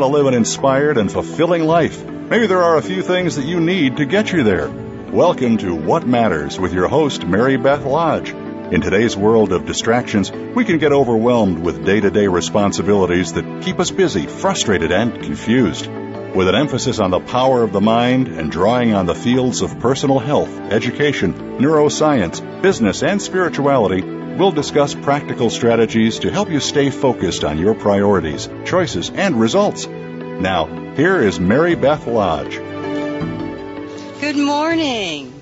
want to live an inspired and fulfilling life. Maybe there are a few things that you need to get you there. Welcome to What Matters with your host, Mary Beth Lodge. In today's world of distractions, we can get overwhelmed with day to day responsibilities that keep us busy, frustrated, and confused. With an emphasis on the power of the mind and drawing on the fields of personal health, education, neuroscience, business, and spirituality, we'll discuss practical strategies to help you stay focused on your priorities, choices, and results. Now, here is Mary Beth Lodge. Good morning.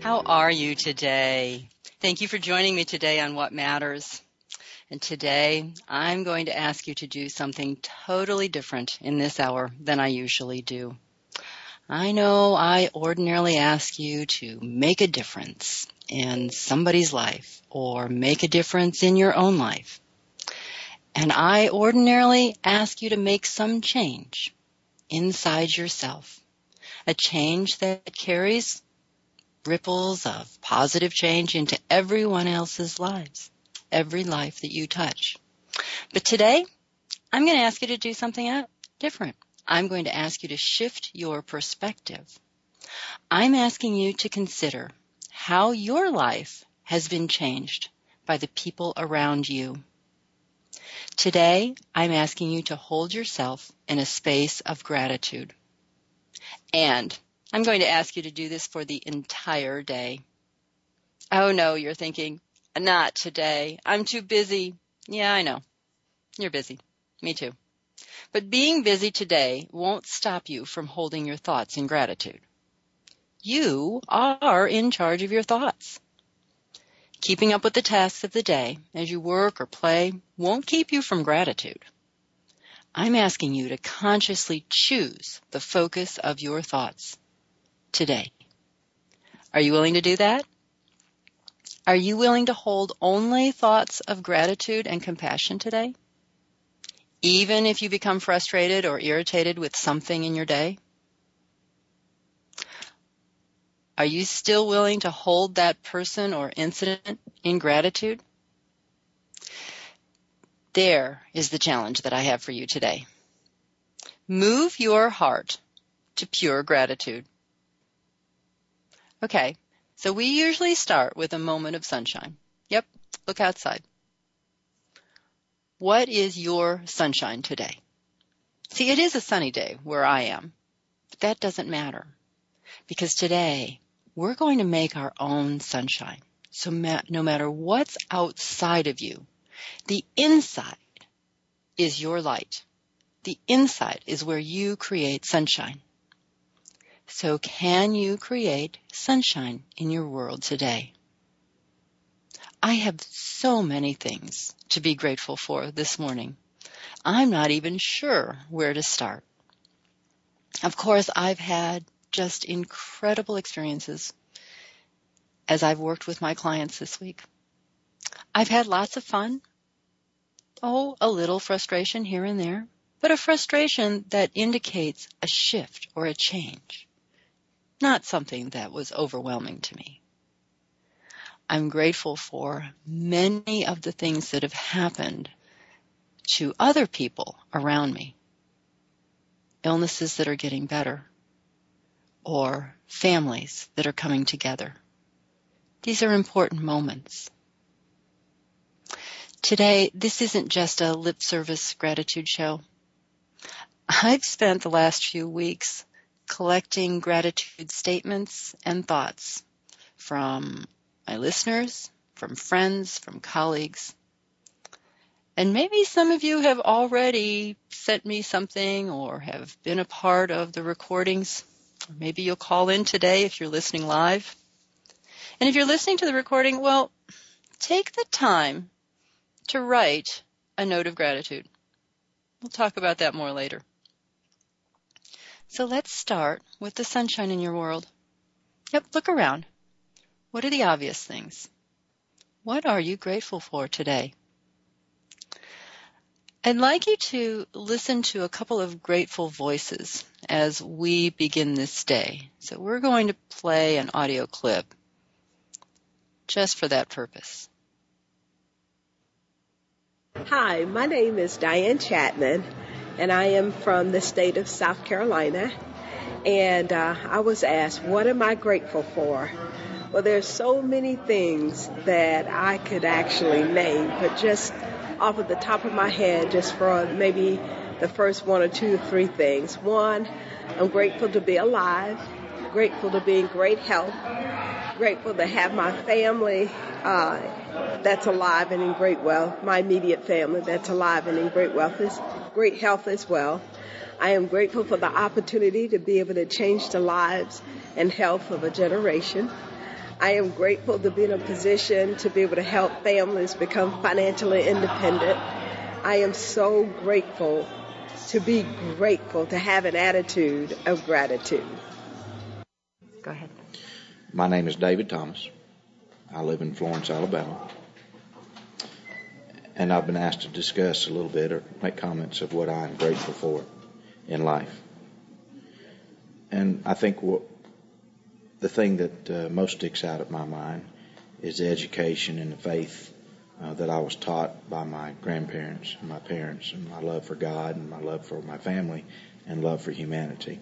How are you today? Thank you for joining me today on What Matters. And today I'm going to ask you to do something totally different in this hour than I usually do. I know I ordinarily ask you to make a difference in somebody's life or make a difference in your own life. And I ordinarily ask you to make some change inside yourself. A change that carries ripples of positive change into everyone else's lives every life that you touch. But today, I'm going to ask you to do something different. I'm going to ask you to shift your perspective. I'm asking you to consider how your life has been changed by the people around you. Today, I'm asking you to hold yourself in a space of gratitude. And I'm going to ask you to do this for the entire day. Oh no, you're thinking, not today. I'm too busy. Yeah, I know. You're busy. Me too. But being busy today won't stop you from holding your thoughts in gratitude. You are in charge of your thoughts. Keeping up with the tasks of the day as you work or play won't keep you from gratitude. I'm asking you to consciously choose the focus of your thoughts today. Are you willing to do that? Are you willing to hold only thoughts of gratitude and compassion today? Even if you become frustrated or irritated with something in your day? Are you still willing to hold that person or incident in gratitude? There is the challenge that I have for you today. Move your heart to pure gratitude. Okay, so we usually start with a moment of sunshine. Yep, look outside. What is your sunshine today? See, it is a sunny day where I am, but that doesn't matter because today we're going to make our own sunshine. So no matter what's outside of you, the inside is your light. The inside is where you create sunshine. So can you create sunshine in your world today? I have so many things to be grateful for this morning. I'm not even sure where to start. Of course, I've had just incredible experiences as I've worked with my clients this week. I've had lots of fun. Oh, a little frustration here and there, but a frustration that indicates a shift or a change not something that was overwhelming to me. I'm grateful for many of the things that have happened to other people around me. Illnesses that are getting better or families that are coming together. These are important moments. Today, this isn't just a lip service gratitude show. I've spent the last few weeks collecting gratitude statements and thoughts from my listeners, from friends, from colleagues. And maybe some of you have already sent me something or have been a part of the recordings. Maybe you'll call in today if you're listening live. And if you're listening to the recording, well, take the time to write a note of gratitude. We'll talk about that more later. So let's start with the sunshine in your world. Yep, look around. What are the obvious things? What are you grateful for today? I'd like you to listen to a couple of grateful voices as we begin this day. So we're going to play an audio clip just for that purpose. Hi, my name is Diane Chapman and I am from the state of South Carolina. And uh, I was asked, What am I grateful for? Well, there's so many things that I could actually name, but just off of the top of my head, just for maybe the first one or two or three things. One, I'm grateful to be alive, grateful to be in great health, grateful to have my family uh, that's alive and in great wealth, my immediate family that's alive and in great wealth, is great health as well. I am grateful for the opportunity to be able to change the lives and health of a generation. I am grateful to be in a position to be able to help families become financially independent. I am so grateful to be grateful, to have an attitude of gratitude. Go ahead. My name is David Thomas. I live in Florence, Alabama. And I've been asked to discuss a little bit or make comments of what I'm grateful for in life. And I think what the thing that uh, most sticks out of my mind is the education and the faith uh, that I was taught by my grandparents and my parents, and my love for God and my love for my family and love for humanity.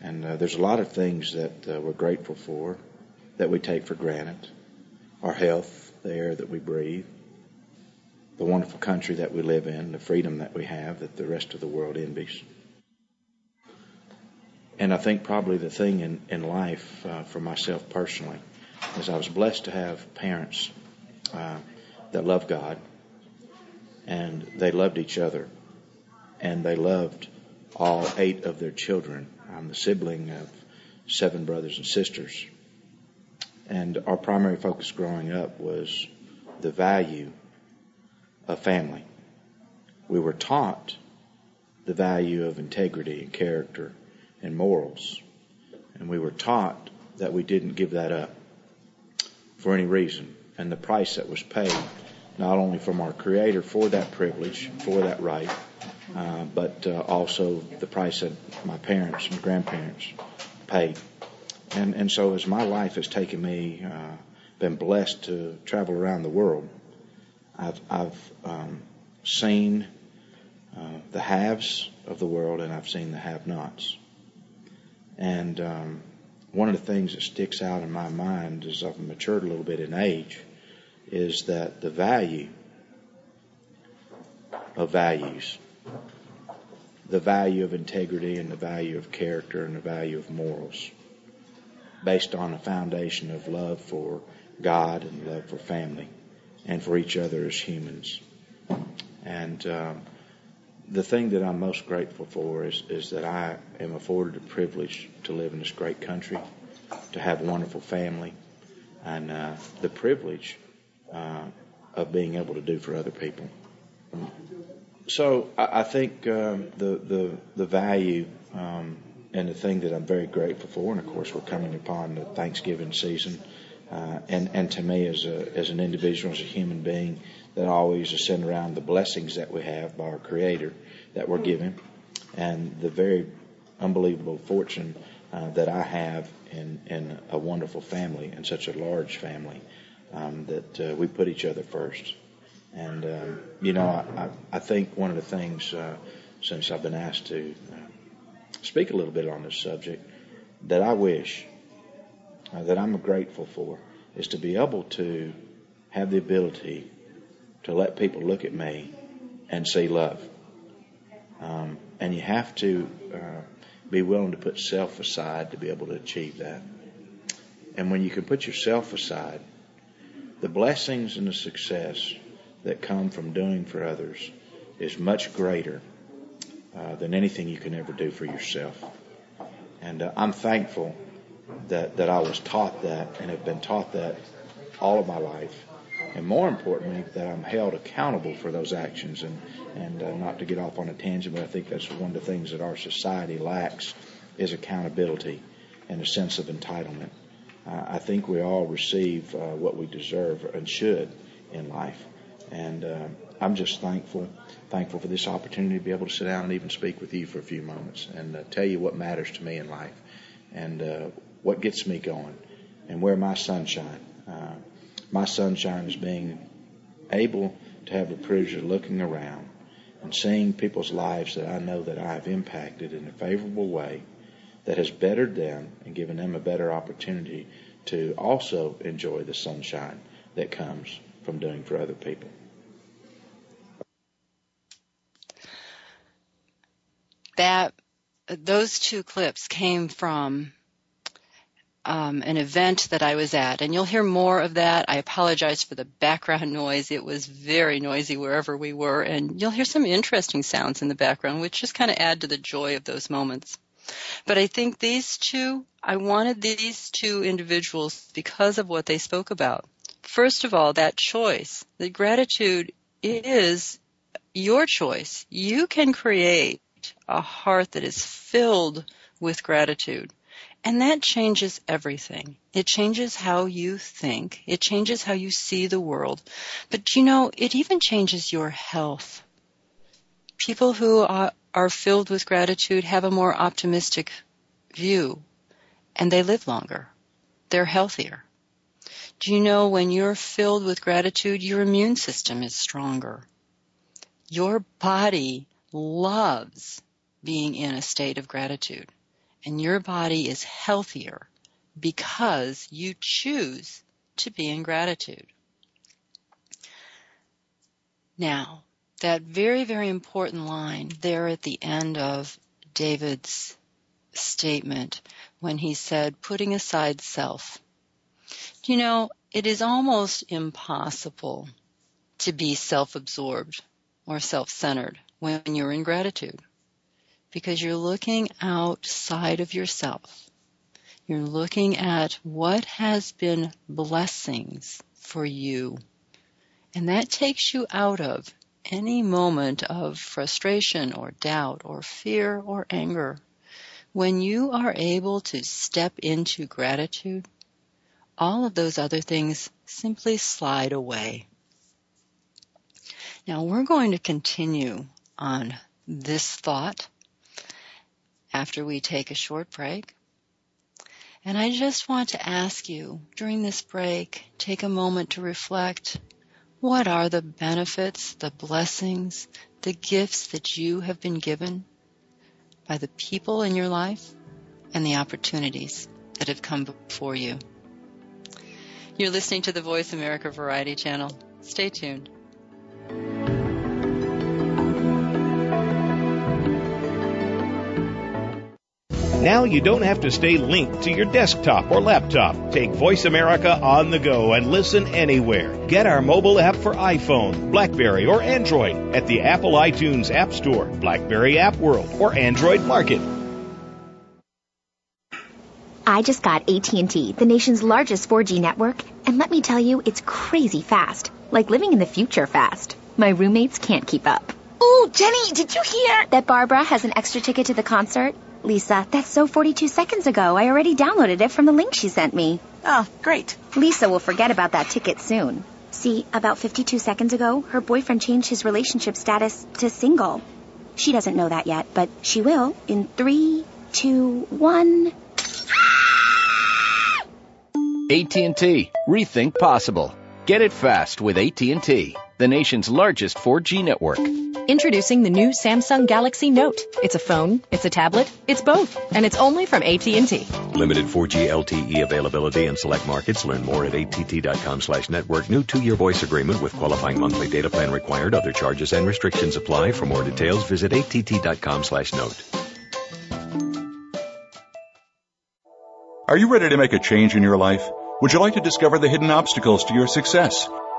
And uh, there's a lot of things that uh, we're grateful for that we take for granted our health, the air that we breathe, the wonderful country that we live in, the freedom that we have that the rest of the world envies. And I think probably the thing in, in life uh, for myself personally is I was blessed to have parents uh, that loved God and they loved each other and they loved all eight of their children. I'm the sibling of seven brothers and sisters. And our primary focus growing up was the value of family. We were taught the value of integrity and character and morals. And we were taught that we didn't give that up for any reason. And the price that was paid, not only from our Creator for that privilege, for that right, uh, but uh, also the price that my parents and grandparents paid. And, and so as my life has taken me, uh, been blessed to travel around the world, I've, I've um, seen uh, the haves of the world and I've seen the have-nots. And um, one of the things that sticks out in my mind as I've matured a little bit in age is that the value of values, the value of integrity and the value of character and the value of morals, based on a foundation of love for God and love for family and for each other as humans. And um, the thing that I'm most grateful for is, is that I am afforded the privilege to live in this great country, to have a wonderful family, and uh, the privilege uh, of being able to do for other people. So I, I think um, the, the the value um, and the thing that I'm very grateful for, and of course we're coming upon the Thanksgiving season, uh, and and to me as a as an individual, as a human being, that always is centered around the blessings that we have by our Creator that we're given, and the very unbelievable fortune uh, that I have in in a wonderful family and such a large family um, that uh, we put each other first. And um, you know, I, I, I think one of the things uh, since I've been asked to uh, speak a little bit on this subject that I wish that I'm grateful for is to be able to have the ability to let people look at me and see love. Um, and you have to uh, be willing to put self aside to be able to achieve that. And when you can put yourself aside, the blessings and the success that come from doing for others is much greater uh, than anything you can ever do for yourself. And uh, I'm thankful that, that I was taught that and have been taught that all of my life and more importantly, that I'm held accountable for those actions. And and uh, not to get off on a tangent, but I think that's one of the things that our society lacks is accountability and a sense of entitlement. Uh, I think we all receive uh, what we deserve and should in life, and uh, I'm just thankful thankful for this opportunity to be able to sit down and even speak with you for a few moments and uh, tell you what matters to me in life and uh, what gets me going and where my sunshine uh, my sunshine is being able to have a privilege of looking around and seeing people's lives that I know that I have impacted in a favorable way that has bettered them and given them a better opportunity to also enjoy the sunshine that comes from doing for other people. That those two clips came from um, an event that I was at, and you'll hear more of that. I apologize for the background noise. It was very noisy wherever we were, and you'll hear some interesting sounds in the background, which just kind of add to the joy of those moments. But I think these two, I wanted these two individuals because of what they spoke about. First of all, that choice, that gratitude is your choice. You can create a heart that is filled with gratitude. And that changes everything. It changes how you think. It changes how you see the world. But you know, it even changes your health. People who are, are filled with gratitude have a more optimistic view and they live longer. They're healthier. Do you know when you're filled with gratitude, your immune system is stronger? Your body loves being in a state of gratitude and your body is healthier because you choose to be in gratitude. Now, that very, very important line there at the end of David's statement when he said, putting aside self. You know, it is almost impossible to be self-absorbed or self-centered when you're in gratitude because you're looking outside of yourself. You're looking at what has been blessings for you. And that takes you out of any moment of frustration or doubt or fear or anger. When you are able to step into gratitude, all of those other things simply slide away. Now we're going to continue on this thought after we take a short break. And I just want to ask you during this break, take a moment to reflect. What are the benefits, the blessings, the gifts that you have been given by the people in your life and the opportunities that have come before you? You're listening to the Voice America Variety Channel. Stay tuned. Now you don't have to stay linked to your desktop or laptop. Take Voice America on the go and listen anywhere. Get our mobile app for iPhone, Blackberry, or Android at the Apple iTunes App Store, Blackberry App World, or Android Market. I just got AT&T, the nation's largest 4G network, and let me tell you, it's crazy fast. Like living in the future fast. My roommates can't keep up. Oh, Jenny, did you hear? That Barbara has an extra ticket to the concert? Lisa, that's so 42 seconds ago. I already downloaded it from the link she sent me. Oh, great. Lisa will forget about that ticket soon. See, about 52 seconds ago, her boyfriend changed his relationship status to single. She doesn't know that yet, but she will in three, two, one. AT&T. Rethink possible. Get it fast with AT&T, the nation's largest 4G network. Introducing the new Samsung Galaxy Note. It's a phone, it's a tablet, it's both, and it's only from AT&T. Limited 4G LTE availability in select markets. Learn more at att.com slash network. New two-year voice agreement with qualifying monthly data plan required. Other charges and restrictions apply. For more details, visit att.com slash note. Are you ready to make a change in your life? Would you like to discover the hidden obstacles to your success?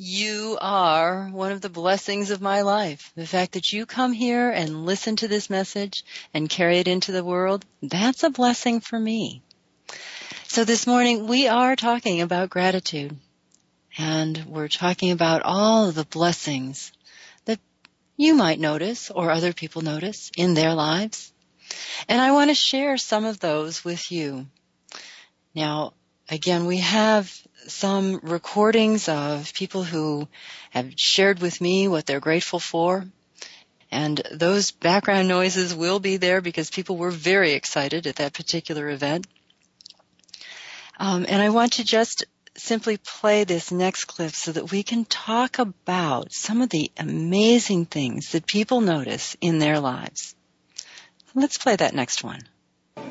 You are one of the blessings of my life. The fact that you come here and listen to this message and carry it into the world, that's a blessing for me. So this morning we are talking about gratitude and we're talking about all of the blessings that you might notice or other people notice in their lives. And I want to share some of those with you. Now, again, we have some recordings of people who have shared with me what they're grateful for. And those background noises will be there because people were very excited at that particular event. Um, and I want to just simply play this next clip so that we can talk about some of the amazing things that people notice in their lives. Let's play that next one.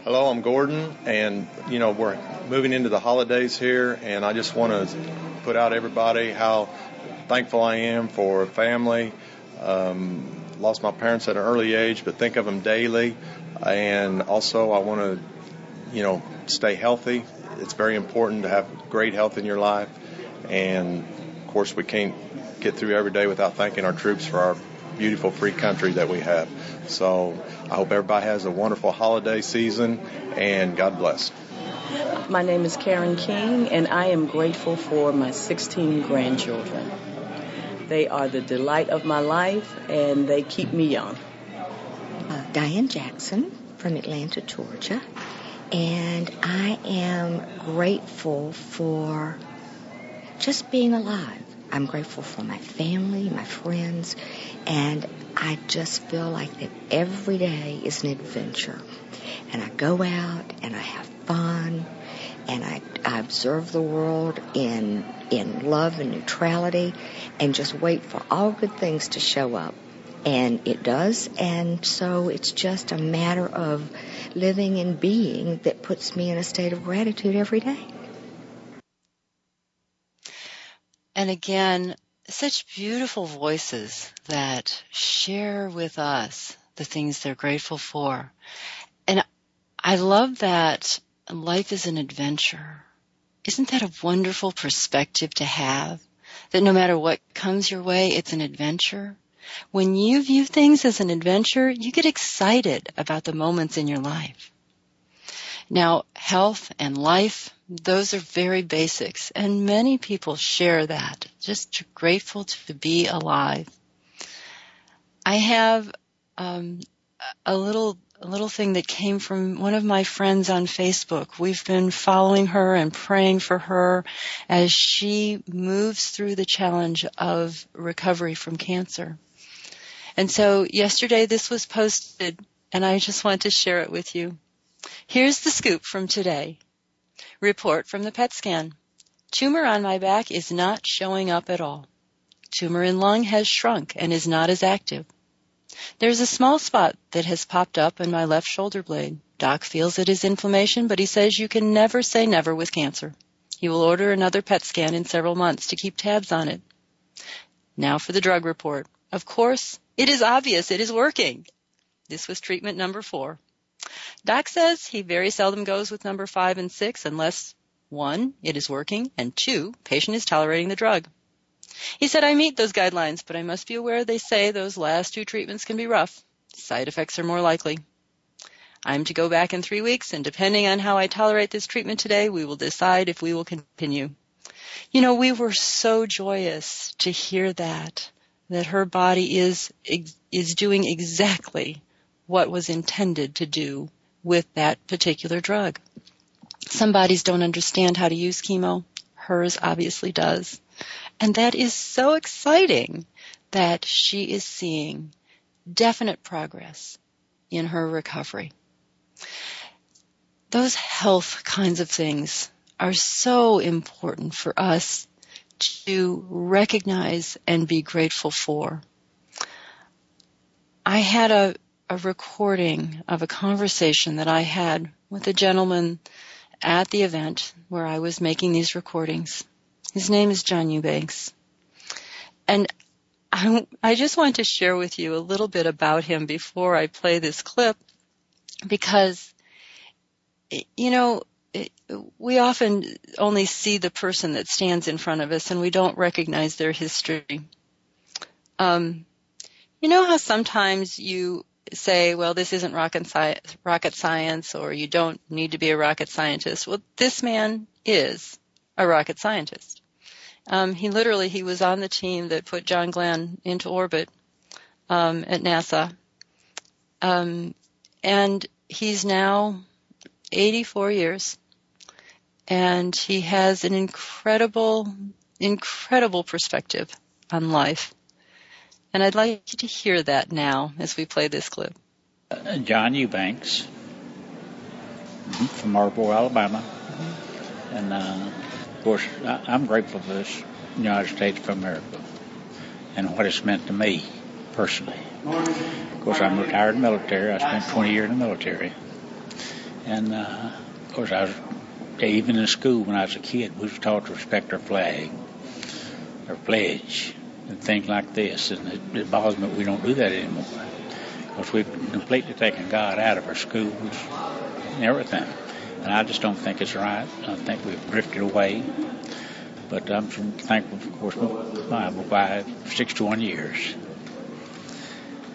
Hello, I'm Gordon, and you know we're moving into the holidays here, and I just want to put out everybody how thankful I am for family. Um, lost my parents at an early age, but think of them daily, and also I want to, you know, stay healthy. It's very important to have great health in your life, and of course we can't get through every day without thanking our troops for our beautiful free country that we have. So I hope everybody has a wonderful holiday season and God bless. My name is Karen King and I am grateful for my 16 grandchildren. They are the delight of my life and they keep me young. Uh, Diane Jackson from Atlanta, Georgia. And I am grateful for just being alive. I'm grateful for my family, my friends, and I just feel like that every day is an adventure. And I go out and I have fun and I, I observe the world in in love and neutrality and just wait for all good things to show up. And it does, and so it's just a matter of living and being that puts me in a state of gratitude every day. And again, such beautiful voices that share with us the things they're grateful for. And I love that life is an adventure. Isn't that a wonderful perspective to have? That no matter what comes your way, it's an adventure. When you view things as an adventure, you get excited about the moments in your life. Now, health and life, those are very basics, and many people share that. Just grateful to be alive. I have um, a little a little thing that came from one of my friends on Facebook. We've been following her and praying for her as she moves through the challenge of recovery from cancer. And so yesterday this was posted and I just want to share it with you. Here's the scoop from today. Report from the PET scan. Tumor on my back is not showing up at all. Tumor in lung has shrunk and is not as active. There's a small spot that has popped up in my left shoulder blade. Doc feels it is inflammation, but he says you can never say never with cancer. He will order another PET scan in several months to keep tabs on it. Now for the drug report. Of course, it is obvious it is working. This was treatment number four. Doc says he very seldom goes with number five and six unless One, it is working, and two, patient is tolerating the drug. He said, I meet those guidelines, but I must be aware they say those last two treatments can be rough. Side effects are more likely. I'm to go back in three weeks, and depending on how I tolerate this treatment today, we will decide if we will continue. You know, we were so joyous to hear that, that her body is, is doing exactly what was intended to do with that particular drug. Some bodies don't understand how to use chemo. Hers obviously does. And that is so exciting that she is seeing definite progress in her recovery. Those health kinds of things are so important for us to recognize and be grateful for. I had a, a recording of a conversation that I had with a gentleman at the event where I was making these recordings. His name is John Eubanks. And I, I just want to share with you a little bit about him before I play this clip because, you know, we often only see the person that stands in front of us and we don't recognize their history. Um, you know how sometimes you say, well, this isn't rocket, sci- rocket science or you don't need to be a rocket scientist. Well, this man is a rocket scientist. Um, he literally he was on the team that put John Glenn into orbit um, at NASA, um, and he's now 84 years, and he has an incredible, incredible perspective on life. And I'd like you to hear that now as we play this clip. John Eubanks from Marlboro, Alabama, and uh, of course, I'm grateful for this United States of America and what it's meant to me personally. Of course, I'm retired military. I spent 20 years in the military. And, uh, of course, I was, even in school when I was a kid, we was taught to respect our flag, our pledge, and things like this. And it, it bothers me that we don't do that anymore. Because we've completely taken God out of our schools and everything. And I just don't think it's right. I think we've drifted away. But I'm thankful, of course, my wife, 61 years,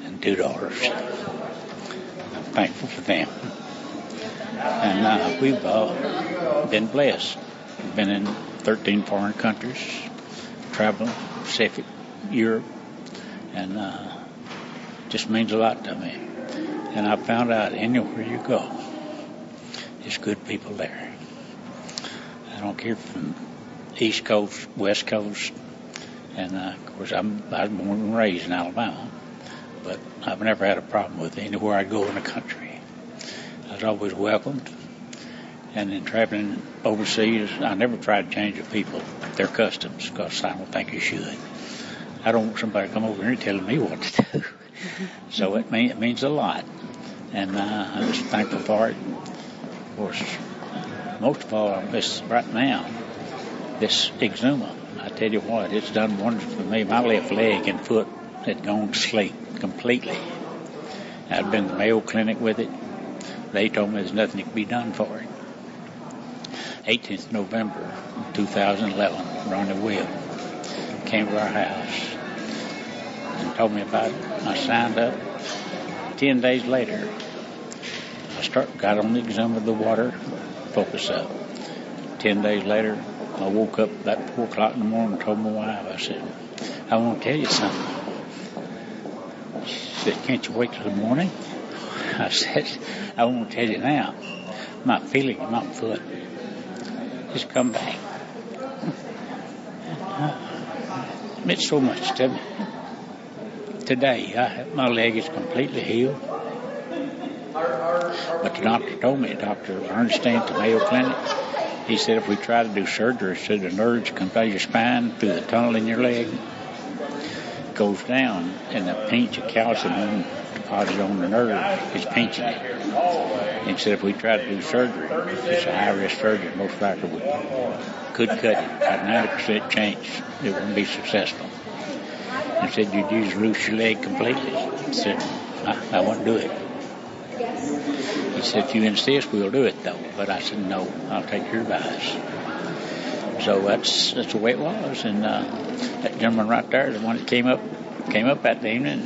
and two daughters. I'm thankful for them. And uh, we've uh, been blessed. We've been in 13 foreign countries, traveling Pacific, Europe, and uh, just means a lot to me. And I found out anywhere you go, there's good people there. I don't care from East Coast, West Coast, and uh, of course I'm I was born and raised in Alabama, but I've never had a problem with anywhere I go in the country. I was always welcomed, and in traveling overseas, I never tried to change the people, their customs, because I don't think you should. I don't want somebody to come over here telling me what to do. so it, mean, it means a lot, and uh, I'm just thankful for it of course, most of all, this right now, this Exuma, I tell you what, it's done wonders for me. My left leg and foot had gone to sleep completely. I'd been to the Mayo Clinic with it. They told me there's nothing that can be done for it. 18th November 2011, Ronnie Will came to our house and told me about it. I signed up. Ten days later, I start, got on the exam of the water, focus up. Ten days later, I woke up about four o'clock in the morning and told my wife, I said, I want to tell you something. She said, can't you wait till the morning? I said, I want to tell you now. I'm feeling in my foot. Just come back. It meant so much to me. Today, I, my leg is completely healed. But the doctor told me, Dr. Ernestine at the Mayo Clinic, he said if we try to do surgery, so the nerves come by your spine through the tunnel in your leg, goes down, and the pinch of calcium deposited on the nerve is pinching it. He said if we try to do surgery, it's a high risk surgery, most likely we could cut it at 90% chance it wouldn't be successful. He said you'd use your leg completely. He said I, I won't do it. He said, if you insist, we'll do it though. But I said, no, I'll take your advice. So that's that's the way it was. And uh, that gentleman right there, the one that came up came up that evening,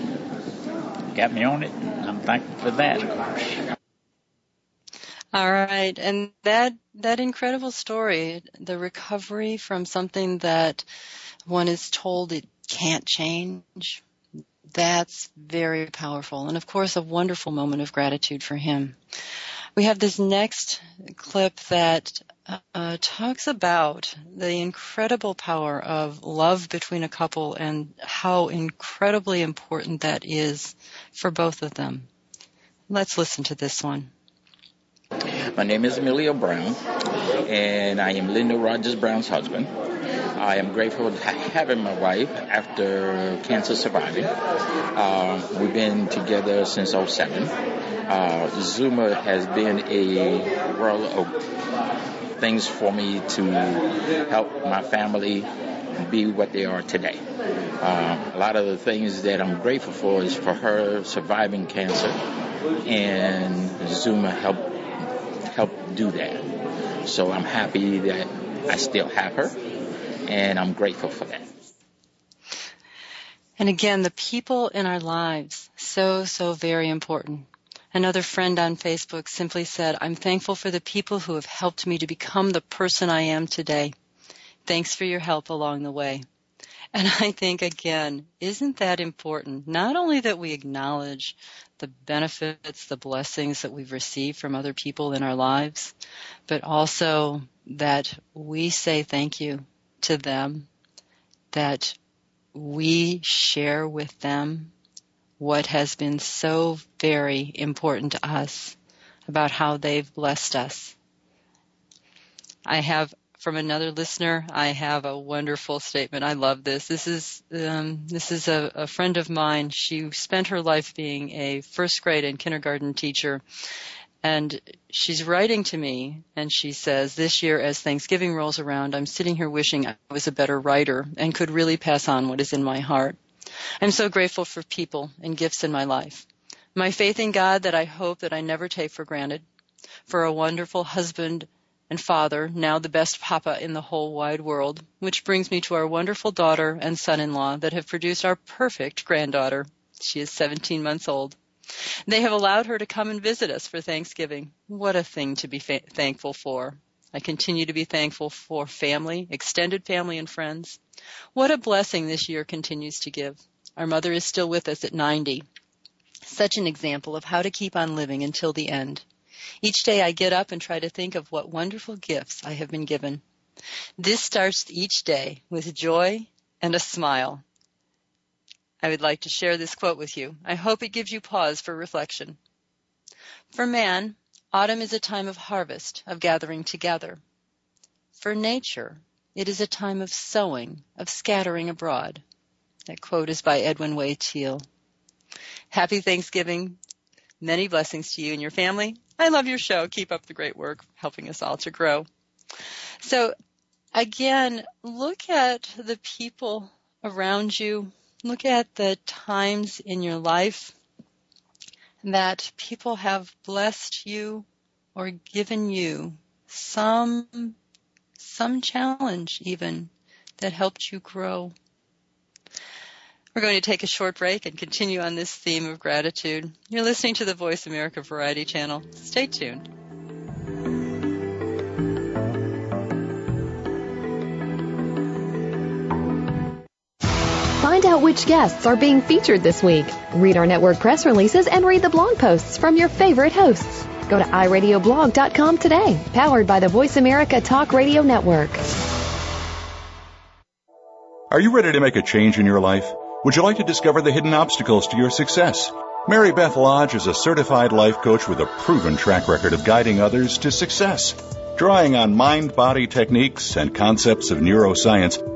got me on it. And I'm thankful for that, of course. All right, and that that incredible story, the recovery from something that one is told it can't change, that's very powerful. And of course, a wonderful moment of gratitude for him. We have this next clip that uh, talks about the incredible power of love between a couple and how incredibly important that is for both of them. Let's listen to this one. My name is Emilio Brown, and I am Linda Rogers Brown's husband. I am grateful for having my wife after cancer surviving. Uh, we've been together since 07. Uh, Xooma has been a world of things for me to help my family be what they are today. Uh, a lot of the things that I'm grateful for is for her surviving cancer, and Xooma helped help do that. So I'm happy that I still have her, and I'm grateful for that. And again, the people in our lives, so, so very important. Another friend on Facebook simply said, I'm thankful for the people who have helped me to become the person I am today. Thanks for your help along the way. And I think again, isn't that important? Not only that we acknowledge the benefits, the blessings that we've received from other people in our lives, but also that we say thank you to them, that we share with them what has been so very important to us about how they've blessed us. I have from another listener. I have a wonderful statement. I love this. This is um, this is a, a friend of mine. She spent her life being a first grade and kindergarten teacher, and she's writing to me and she says, this year as Thanksgiving rolls around, I'm sitting here wishing I was a better writer and could really pass on what is in my heart. I'm so grateful for people and gifts in my life. My faith in God that I hope that I never take for granted. For a wonderful husband and father, now the best papa in the whole wide world, which brings me to our wonderful daughter and son-in-law that have produced our perfect granddaughter. She is 17 months old. They have allowed her to come and visit us for Thanksgiving. What a thing to be fa- thankful for. I continue to be thankful for family, extended family and friends. What a blessing this year continues to give. Our mother is still with us at 90. Such an example of how to keep on living until the end. Each day I get up and try to think of what wonderful gifts I have been given. This starts each day with joy and a smile. I would like to share this quote with you. I hope it gives you pause for reflection. For man, autumn is a time of harvest, of gathering together. For nature, it is a time of sowing, of scattering abroad. That quote is by Edwin Way Teale. Happy Thanksgiving. Many blessings to you and your family. I love your show. Keep up the great work, helping us all to grow. So again, look at the people around you. Look at the times in your life that people have blessed you or given you some, some challenge even that helped you grow. We're going to take a short break and continue on this theme of gratitude. You're listening to the Voice America Variety Channel. Stay tuned. Find out which guests are being featured this week. Read our network press releases and read the blog posts from your favorite hosts. Go to iradioblog.com today, powered by the Voice America Talk Radio Network. Are you ready to make a change in your life? Would you like to discover the hidden obstacles to your success? Mary Beth Lodge is a certified life coach with a proven track record of guiding others to success. Drawing on mind body techniques and concepts of neuroscience,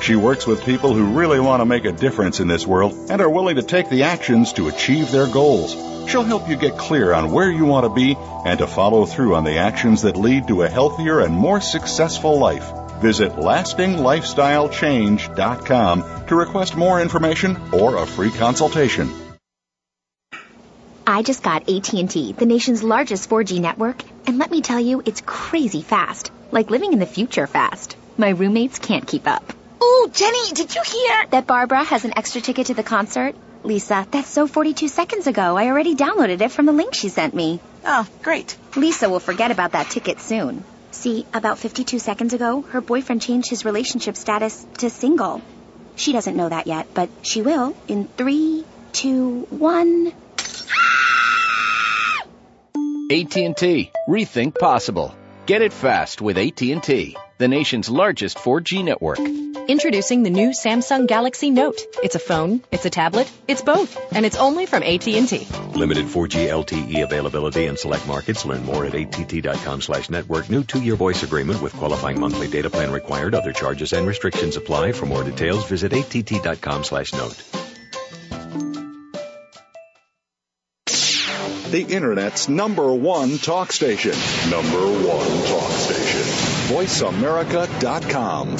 She works with people who really want to make a difference in this world and are willing to take the actions to achieve their goals. She'll help you get clear on where you want to be and to follow through on the actions that lead to a healthier and more successful life. Visit lastinglifestylechange.com to request more information or a free consultation. I just got AT&T, the nation's largest 4G network, and let me tell you, it's crazy fast. Like living in the future fast. My roommates can't keep up. Oh, Jenny, did you hear? That Barbara has an extra ticket to the concert? Lisa, that's so 42 seconds ago. I already downloaded it from the link she sent me. Oh, great. Lisa will forget about that ticket soon. See, about 52 seconds ago, her boyfriend changed his relationship status to single. She doesn't know that yet, but she will in three, two, one. AT&T. Rethink possible. Get it fast with AT&T, the nation's largest 4G network. Introducing the new Samsung Galaxy Note. It's a phone, it's a tablet, it's both, and it's only from AT&T. Limited 4G LTE availability in select markets. Learn more at att.com slash network. New two-year voice agreement with qualifying monthly data plan required. Other charges and restrictions apply. For more details, visit att.com slash note. The Internet's number one talk station. Number one talk station. VoiceAmerica.com.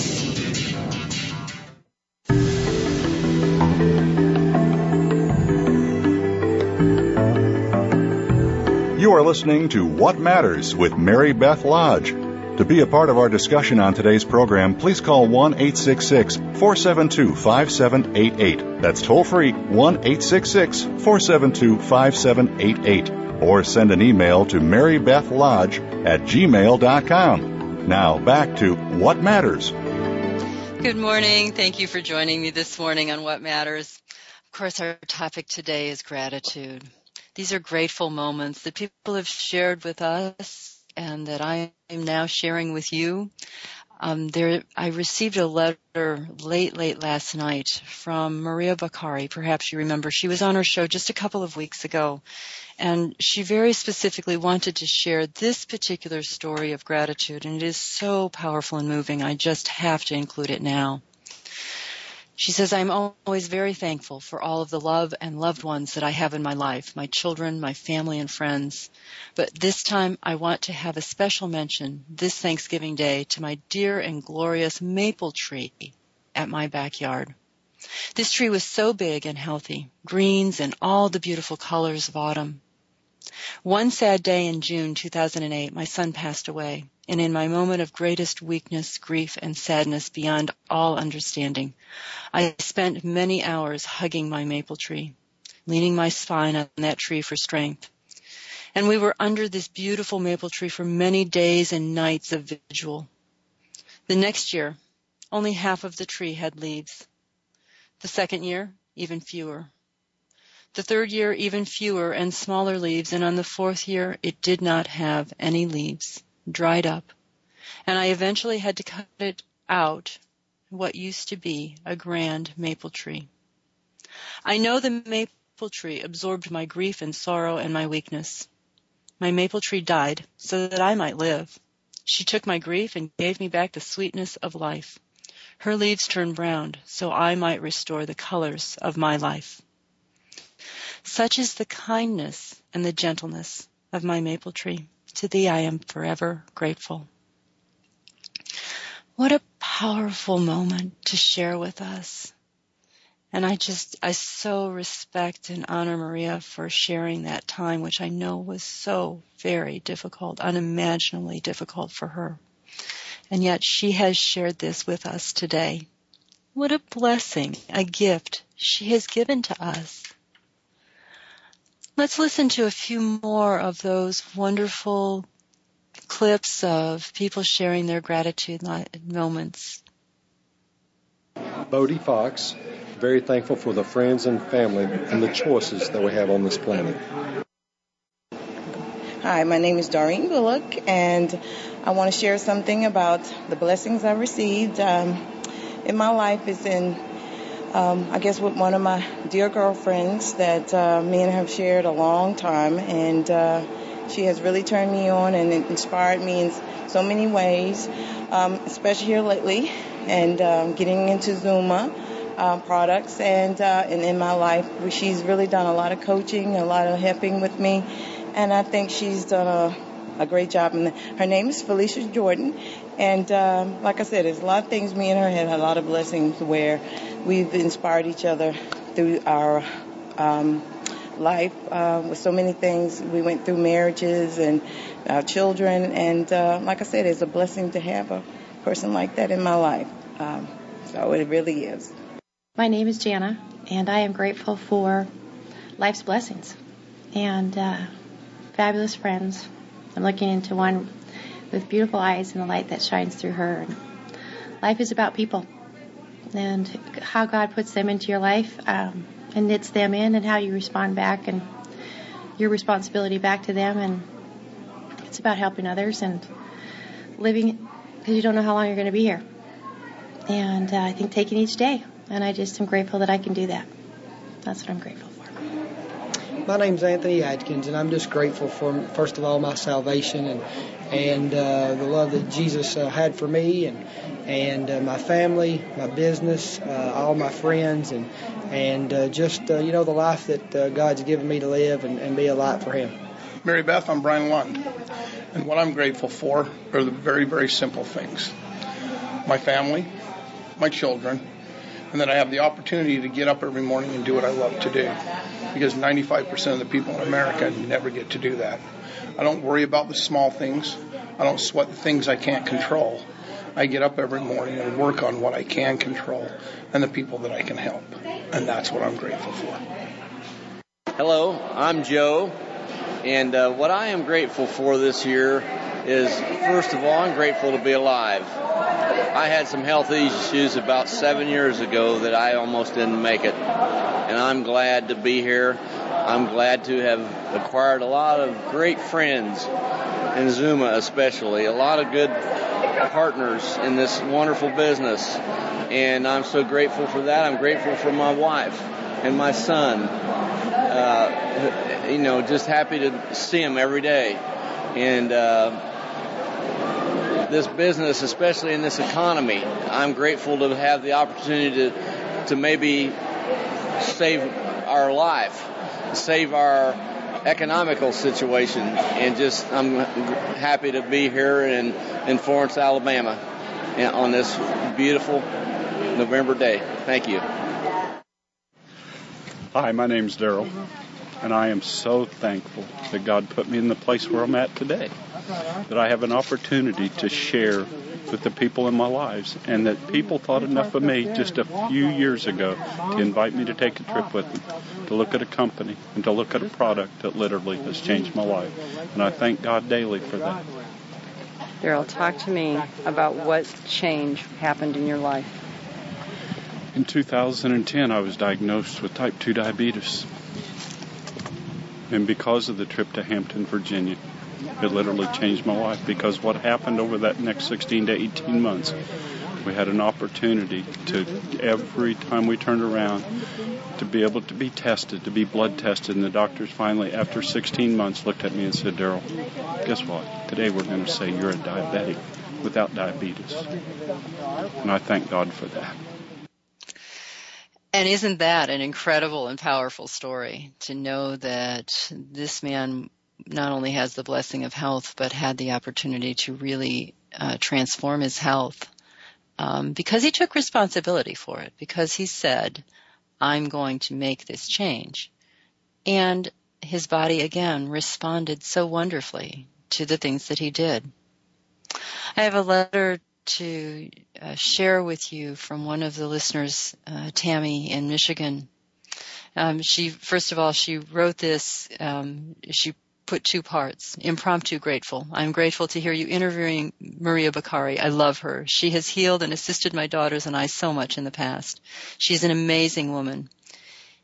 You are listening to What Matters with Mary Beth Lodge. To be a part of our discussion on today's program, please call 1 866 472 5788. That's toll free 1 866 472 5788. Or send an email to marybethlodge at gmail.com. Now back to What Matters. Good morning. Thank you for joining me this morning on What Matters. Of course, our topic today is gratitude. These are grateful moments that people have shared with us and that I am now sharing with you. Um, there, I received a letter late, late last night from Maria Bakari. Perhaps you remember. She was on our show just a couple of weeks ago, and she very specifically wanted to share this particular story of gratitude, and it is so powerful and moving. I just have to include it now. She says, I'm always very thankful for all of the love and loved ones that I have in my life, my children, my family, and friends. But this time I want to have a special mention this Thanksgiving Day to my dear and glorious maple tree at my backyard. This tree was so big and healthy, greens and all the beautiful colors of autumn. One sad day in June 2008, my son passed away, and in my moment of greatest weakness, grief, and sadness beyond all understanding, I spent many hours hugging my maple tree, leaning my spine on that tree for strength. And we were under this beautiful maple tree for many days and nights of vigil. The next year, only half of the tree had leaves. The second year, even fewer. The third year, even fewer and smaller leaves, and on the fourth year, it did not have any leaves, dried up. And I eventually had to cut it out, what used to be a grand maple tree. I know the maple tree absorbed my grief and sorrow and my weakness. My maple tree died so that I might live. She took my grief and gave me back the sweetness of life. Her leaves turned brown so I might restore the colors of my life. Such is the kindness and the gentleness of my maple tree. To thee I am forever grateful. What a powerful moment to share with us. And I just, I so respect and honor Maria for sharing that time, which I know was so very difficult, unimaginably difficult for her. And yet she has shared this with us today. What a blessing, a gift she has given to us. Let's listen to a few more of those wonderful clips of people sharing their gratitude moments. Bodie Fox, very thankful for the friends and family and the choices that we have on this planet. Hi, my name is Doreen Bullock, and I want to share something about the blessings I received. Um, in my life is in, um, I guess, with one of my dear girlfriends that uh, me and her have shared a long time, and uh, she has really turned me on and inspired me in so many ways, um, especially here lately, and um, getting into Xooma. Uh, products and uh, and in my life, she's really done a lot of coaching, a lot of helping with me, and I think she's done a a great job. And her name is Felicia Jordan. And um, like I said, there's a lot of things me and her had a lot of blessings where we've inspired each other through our um, life uh, with so many things. We went through marriages and our children. And uh, like I said, it's a blessing to have a person like that in my life. Um, so it really is. My name is Jana, and I am grateful for life's blessings and uh, fabulous friends I'm looking into one with beautiful eyes and the light that shines through her. Life is about people and how God puts them into your life um, and knits them in, and how you respond back, and your responsibility back to them. And it's about helping others and living because you don't know how long you're going to be here. And uh, I think taking each day, and I just am grateful that I can do that. That's what I'm grateful. My name's Anthony Adkins, and I'm just grateful for, first of all, my salvation and and uh, the love that Jesus uh, had for me and and uh, my family, my business, uh, all my friends, and and uh, just uh, you know the life that uh, God's given me to live and, and be a light for Him. Mary Beth, I'm Brian Lund, and what I'm grateful for are the very very simple things: my family, my children, and that I have the opportunity to get up every morning and do what I love to do. Because 95% of the people in America never get to do that. I don't worry about the small things. I don't sweat the things I can't control. I get up every morning and work on what I can control and the people that I can help. And that's what I'm grateful for. Hello, I'm Joe. And uh, what I am grateful for this year is, first of all, I'm grateful to be alive. I had some health issues about seven years ago that I almost didn't make it. And I'm glad to be here. I'm glad to have acquired a lot of great friends in Xooma, especially. A lot of good partners in this wonderful business. And I'm so grateful for that. I'm grateful for my wife and my son. Uh, you know, just happy to see him every day. And, uh, this business, especially in this economy. I'm grateful to have the opportunity to, to maybe save our life, save our economical situation, and just I'm happy to be here in, in Florence, Alabama on this beautiful November day. Thank you. Hi, my name's Daryl, and I am so thankful that God put me in the place where I'm at today that I have an opportunity to share with the people in my lives, and that people thought enough of me just a few years ago to invite me to take a trip with them, to look at a company, and to look at a product that literally has changed my life. And I thank God daily for that. Daryl, talk to me about what change happened in your life. In 2010, I was diagnosed with type 2 diabetes. And because of the trip to Hampton, Virginia, it literally changed my life because what happened over that next 16 to 18 months, we had an opportunity to every time we turned around to be able to be tested, to be blood tested, and the doctors finally, after 16 months, looked at me and said, Daryl, guess what? Today we're going to say you're a diabetic without diabetes. And I thank God for that. And isn't that an incredible and powerful story to know that this man not only has the blessing of health, but had the opportunity to really uh, transform his health um, because he took responsibility for it, because he said, I'm going to make this change. And his body again responded so wonderfully to the things that he did. I have a letter to uh, share with you from one of the listeners, uh, Tammy in Michigan. Um, she, first of all, she wrote this. Um, she put two parts. Impromptu grateful. I'm grateful to hear you interviewing Maria Bakari. I love her. She has healed and assisted my daughters and I so much in the past. She's an amazing woman.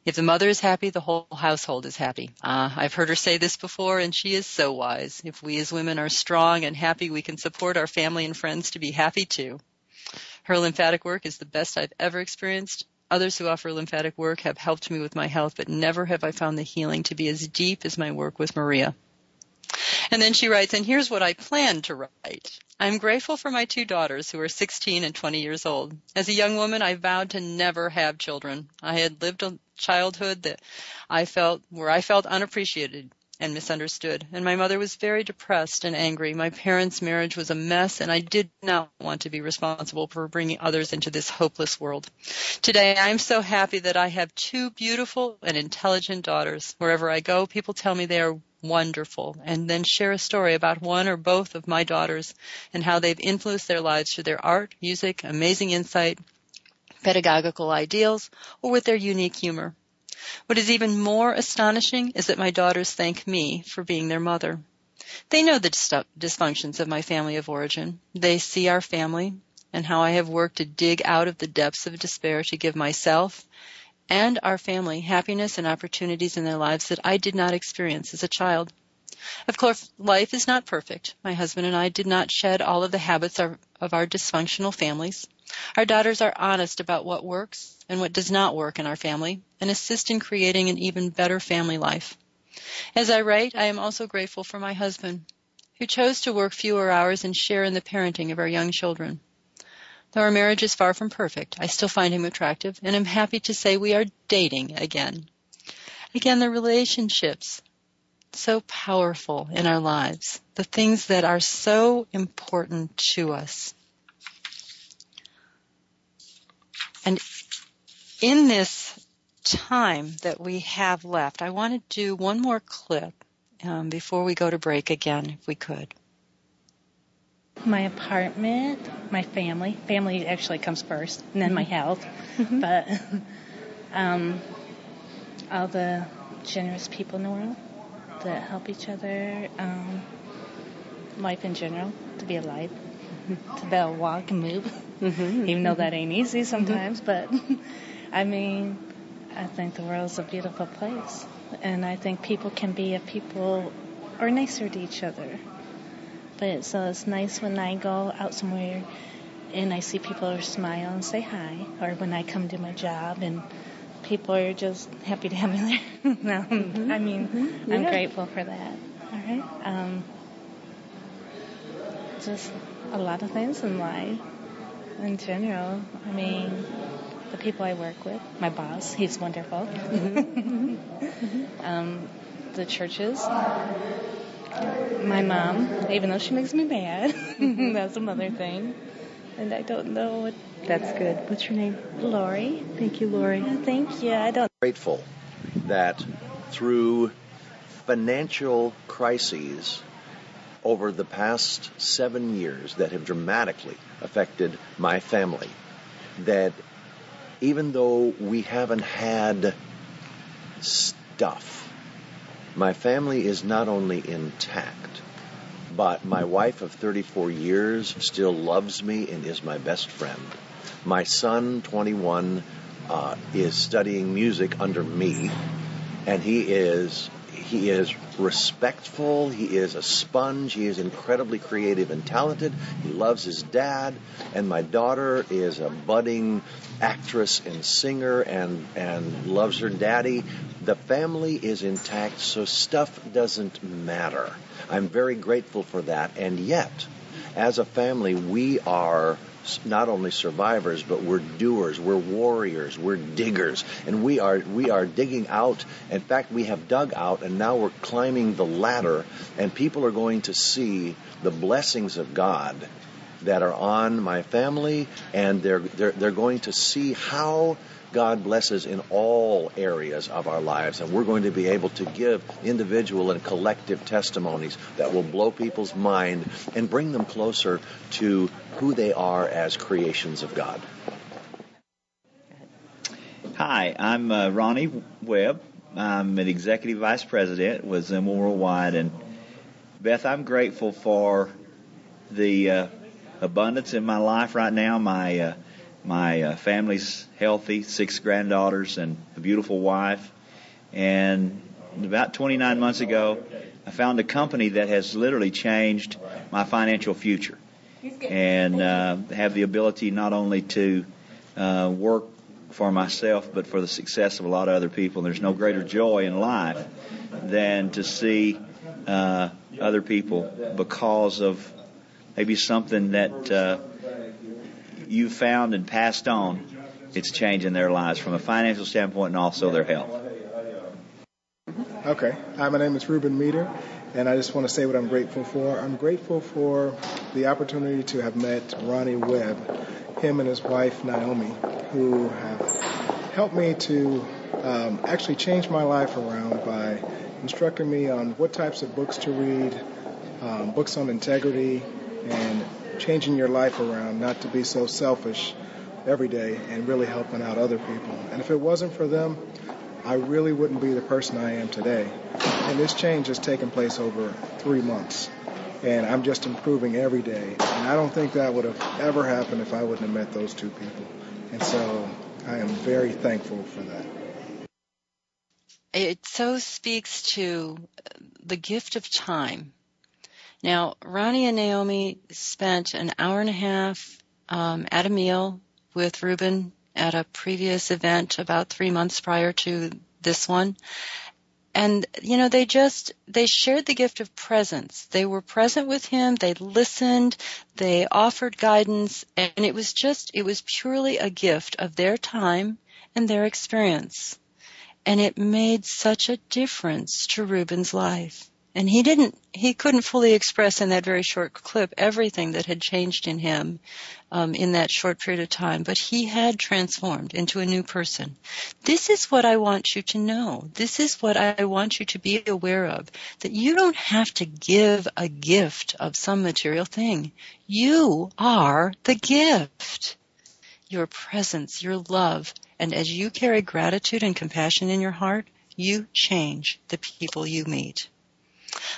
If the mother is happy, the whole household is happy. Ah, I've heard her say this before and she is so wise. If we as women are strong and happy, we can support our family and friends to be happy too. Her lymphatic work is the best I've ever experienced. Others who offer lymphatic work have helped me with my health, but never have I found the healing to be as deep as my work with Maria. And then she writes, and here's what I plan to write. I'm grateful for my two daughters who are 16 and 20 years old. As a young woman, I vowed to never have children. I had lived a childhood that I felt, where I felt unappreciated and misunderstood. And my mother was very depressed and angry. My parents' marriage was a mess, and I did not want to be responsible for bringing others into this hopeless world. Today, I'm so happy that I have two beautiful and intelligent daughters. Wherever I go, people tell me they are wonderful, and then share a story about one or both of my daughters and how they've influenced their lives through their art, music, amazing insight, pedagogical ideals, or with their unique humor. What is even more astonishing is that my daughters thank me for being their mother. They know the dysfunctions of my family of origin. They see our family and how I have worked to dig out of the depths of despair to give myself and our family happiness and opportunities in their lives that I did not experience as a child. Of course, life is not perfect. My husband and I did not shed all of the habits of, our dysfunctional families. Our daughters are honest about what works and what does not work in our family and assist in creating an even better family life. As I write, I am also grateful for my husband, who chose to work fewer hours and share in the parenting of our young children. Though our marriage is far from perfect, I still find him attractive and am happy to say we are dating again. Again, the relationships, so powerful in our lives, the things that are so important to us. And in this time that we have left, I want to do one more clip um, before we go to break again, if we could. My apartment, my family. Family actually comes first, and then my mm-hmm. health. Mm-hmm. But um, all the generous people in the world that help each other, um, life in general, to be alive, to be able to walk and move, mm-hmm. even though that ain't easy sometimes. But I mean, I think the world is a beautiful place, and I think people can be a people are nicer to each other. But so it's nice when I go out somewhere and I see people are smile and say hi, or when I come to my job and people are just happy to have me there. no, mm-hmm. I mean, mm-hmm. I'm grateful for that. All right. Um, just a lot of things in life in general. I mean, the people I work with, my boss, he's wonderful. Mm-hmm. um, the churches, my mom, even though she makes me mad, that's another thing. And I don't know what. That's good. What's your name? Lori. Thank you, Lori. Thank you. I don't. Grateful that through financial crises over the past seven years that have dramatically affected my family, that even though we haven't had stuff, my family is not only intact, but my wife of 34 years still loves me and is my best friend. My son, 21, uh, is studying music under me, and he is he is respectful. He is a sponge. He is incredibly creative and talented. He loves his dad. And my daughter is a budding actress and singer and, and loves her daddy. The family is intact, so stuff doesn't matter. I'm very grateful for that. And yet, as a family, we are not only survivors, but we're doers, we're warriors, we're diggers, and we are we are digging out. In fact, we have dug out, and now we're climbing the ladder, and people are going to see the blessings of God that are on my family, and they're they're, they're going to see how God blesses in all areas of our lives, and we're going to be able to give individual and collective testimonies that will blow people's mind and bring them closer to who they are as creations of God. Hi, I'm uh, Ronnie Webb. I'm an executive vice president with Xooma Worldwide, and Beth, I'm grateful for the uh, abundance in my life right now. My uh, my uh, family's healthy, six granddaughters, and a beautiful wife. And about 29 months ago, I found a company that has literally changed my financial future. and uh, have the ability not only to uh, work for myself, but for the success of a lot of other people. And there's no greater joy in life than to see uh, other people because of maybe something that uh, you found and passed on. It's changing their lives from a financial standpoint and also their health. Okay. Hi, my name is Ruben Meter, and I just want to say what I'm grateful for. I'm grateful for the opportunity to have met Ronnie Webb, him and his wife Naomi, who have helped me to um, actually change my life around by instructing me on what types of books to read, um, books on integrity, and changing your life around, not to be so selfish every day and really helping out other people. And if it wasn't for them, I really wouldn't be the person I am today. And this change has taken place over three months. And I'm just improving every day. And I don't think that would have ever happened if I wouldn't have met those two people. And so I am very thankful for that. It so speaks to the gift of time. Now, Ronnie and Naomi spent an hour and a half um, at a meal with Ruben at a previous event about three months prior to this one. And, you know, they just, they shared the gift of presence. They were present with him, they listened, they offered guidance, and it was just, it was purely a gift of their time and their experience. And it made such a difference to Ruben's life. And he didn't, he couldn't fully express in that very short clip everything that had changed in him um, in that short period of time, but he had transformed into a new person. This is what I want you to know. This is what I want you to be aware of. That you don't have to give a gift of some material thing. You are the gift. Your presence, your love, and as you carry gratitude and compassion in your heart, you change the people you meet.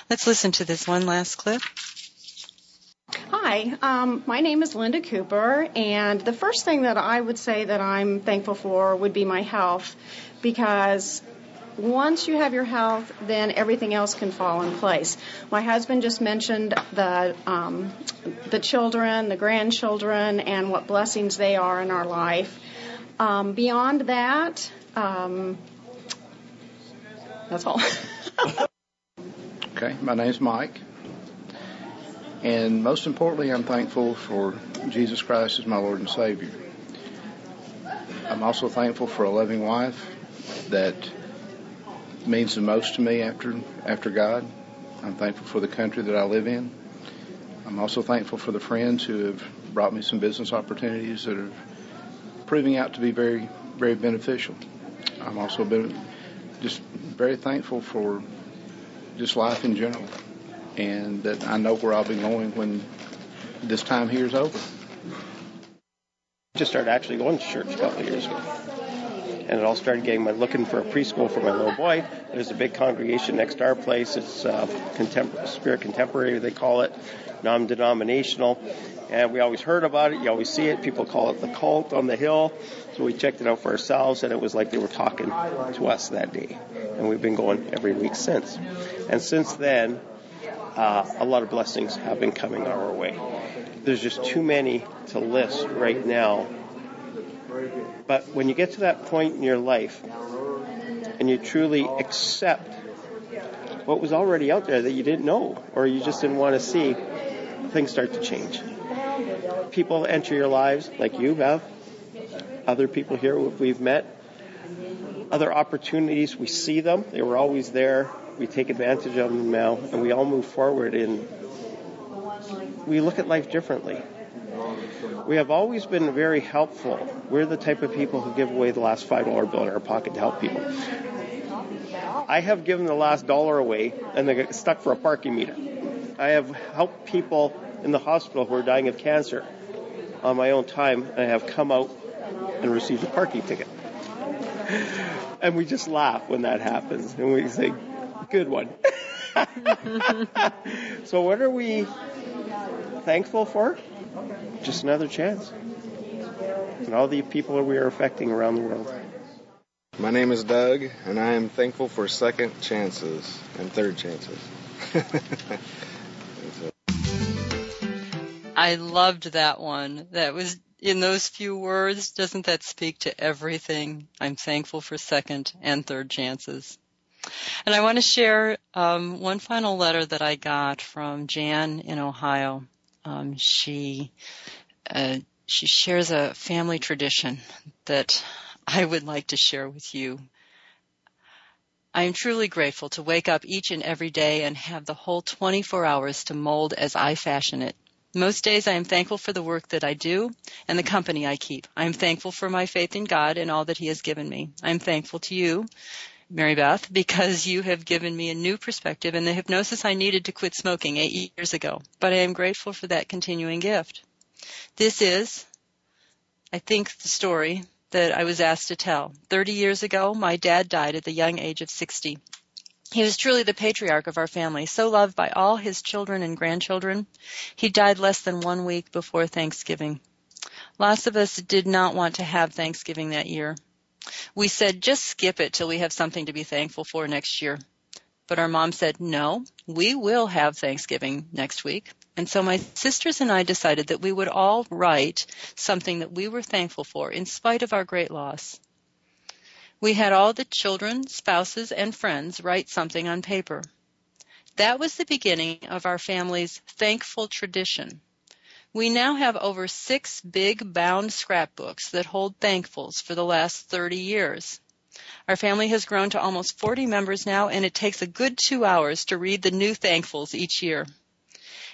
Let's listen to this one last clip. Hi, um, my name is Linda Cooper, and the first thing that I would say that I'm thankful for would be my health, because once you have your health, then everything else can fall in place. My husband just mentioned the um, the children, the grandchildren, and what blessings they are in our life. Um, beyond that, um, that's all. Okay, my name's Mike. And most importantly, I'm thankful for Jesus Christ as my Lord and Savior. I'm also thankful for a loving wife that means the most to me after after God. I'm thankful for the country that I live in. I'm also thankful for the friends who have brought me some business opportunities that are proving out to be very, very beneficial. I'm also been just very thankful for just life in general, and that I know where I'll be going when this time here is over. Just started actually going to church a couple years ago. And it all started getting my looking for a preschool for my little boy. There's a big congregation next to our place. It's uh, contempor- Spirit Contemporary, they call it, non-denominational. And we always heard about it. You always see it. People call it the cult on the hill. So we checked it out for ourselves, and it was like they were talking to us that day. And we've been going every week since. And since then, uh, a lot of blessings have been coming our way. There's just too many to list right now. But when you get to that point in your life and you truly accept what was already out there that you didn't know or you just didn't want to see, things start to change. People enter your lives like you have, other people here we've met, other opportunities, we see them, they were always there, we take advantage of them now, and we all move forward and we look at life differently. We have always been very helpful. We're the type of people who give away the last $5 bill in our pocket to help people. I have given the last dollar away and they get stuck for a parking meter. I have helped people in the hospital who are dying of cancer on my own time, and I have come out and received a parking ticket. And we just laugh when that happens, and we say, good one. so, what are we thankful for? Just another chance. And all the people we are affecting around the world. My name is Doug, and I am thankful for second chances and third chances. I loved that one. That was in those few words. Doesn't that speak to everything? I'm thankful for second and third chances. And I want to share um, one final letter that I got from Jan in Ohio. Um, she uh, she shares a family tradition that I would like to share with you. I am truly grateful to wake up each and every day and have the whole 24 hours to mold as I fashion it. Most days I am thankful for the work that I do and the company I keep. I am thankful for my faith in God and all that He has given me. I am thankful to you Mary Beth, because you have given me a new perspective and the hypnosis I needed to quit smoking eight years ago. But I am grateful for that continuing gift. This is, I think, the story that I was asked to tell. Thirty years ago, my dad died at the young age of 60. He was truly the patriarch of our family, so loved by all his children and grandchildren. He died less than one week before Thanksgiving. Lots of us did not want to have Thanksgiving that year. We said, just skip it till we have something to be thankful for next year. But our mom said, no, we will have Thanksgiving next week. And so my sisters and I decided that we would all write something that we were thankful for in spite of our great loss. We had all the children, spouses, and friends write something on paper. That was the beginning of our family's thankful tradition. We now have over six big bound scrapbooks that hold thankfuls for the last 30 years. Our family has grown to almost 40 members now, and it takes a good two hours to read the new thankfuls each year.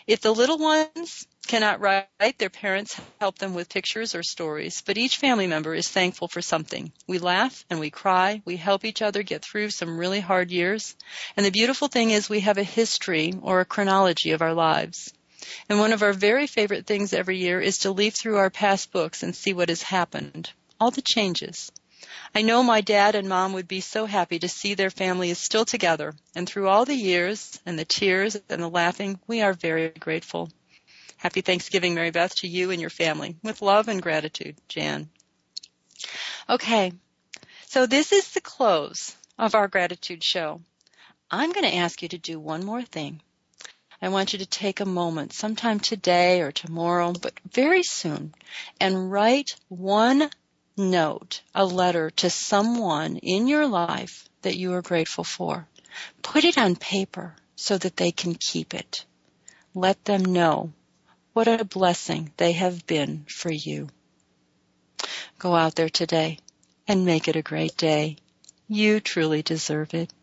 If the little ones cannot write, their parents help them with pictures or stories, but each family member is thankful for something. We laugh and we cry, we help each other get through some really hard years, and the beautiful thing is we have a history or a chronology of our lives. And one of our very favorite things every year is to leaf through our past books and see what has happened. All the changes. I know my dad and mom would be so happy to see their family is still together. And through all the years and the tears and the laughing, we are very grateful. Happy Thanksgiving, Mary Beth, to you and your family. With love and gratitude, Jan. Okay. So this is the close of our gratitude show. I'm going to ask you to do one more thing. I want you to take a moment, sometime today or tomorrow, but very soon, and write one note, a letter to someone in your life that you are grateful for. Put it on paper so that they can keep it. Let them know what a blessing they have been for you. Go out there today and make it a great day. You truly deserve it.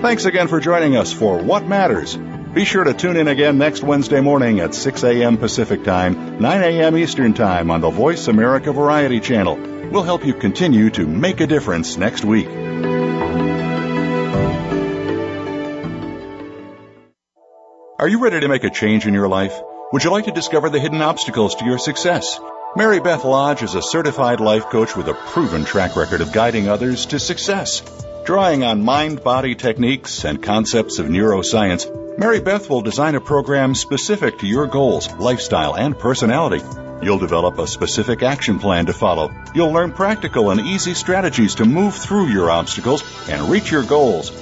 Thanks again for joining us for What Matters. Be sure to tune in again next Wednesday morning at 6 a.m. Pacific Time, 9 a.m. Eastern Time on the Voice America Variety Channel. We'll help you continue to make a difference next week. Are you ready to make a change in your life? Would you like to discover the hidden obstacles to your success? Mary Beth Lodge is a certified life coach with a proven track record of guiding others to success. Drawing on mind body techniques and concepts of neuroscience, Mary Beth will design a program specific to your goals, lifestyle, and personality. You'll develop a specific action plan to follow. You'll learn practical and easy strategies to move through your obstacles and reach your goals.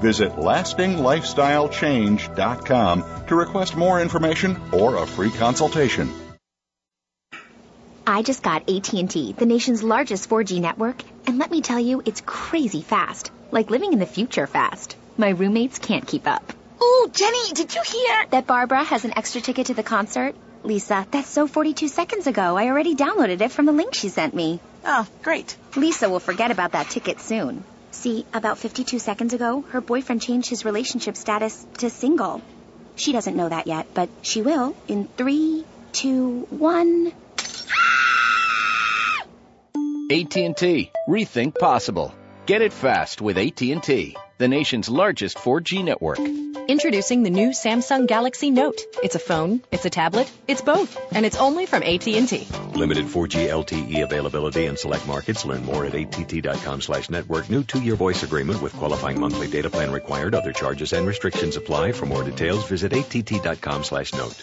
Visit lastinglifestylechange.com to request more information or a free consultation. I just got AT&T, the nation's largest 4G network, and let me tell you, it's crazy fast. Like living in the future fast. My roommates can't keep up. Oh, Jenny, did you hear? That Barbara has an extra ticket to the concert? Lisa, that's so 42 seconds ago. I already downloaded it from the link she sent me. Oh, great. Lisa will forget about that ticket soon. See, about 52 seconds ago, her boyfriend changed his relationship status to single. She doesn't know that yet, but she will in three, two, one. AT&T. Rethink possible. Get it fast with AT&T, the nation's largest 4G network. Introducing the new Samsung Galaxy Note. It's a phone, it's a tablet, it's both, and it's only from AT&T. Limited 4G LTE availability in select markets. Learn more at att.com slash network. New two-year voice agreement with qualifying monthly data plan required. Other charges and restrictions apply. For more details, visit att.com slash note.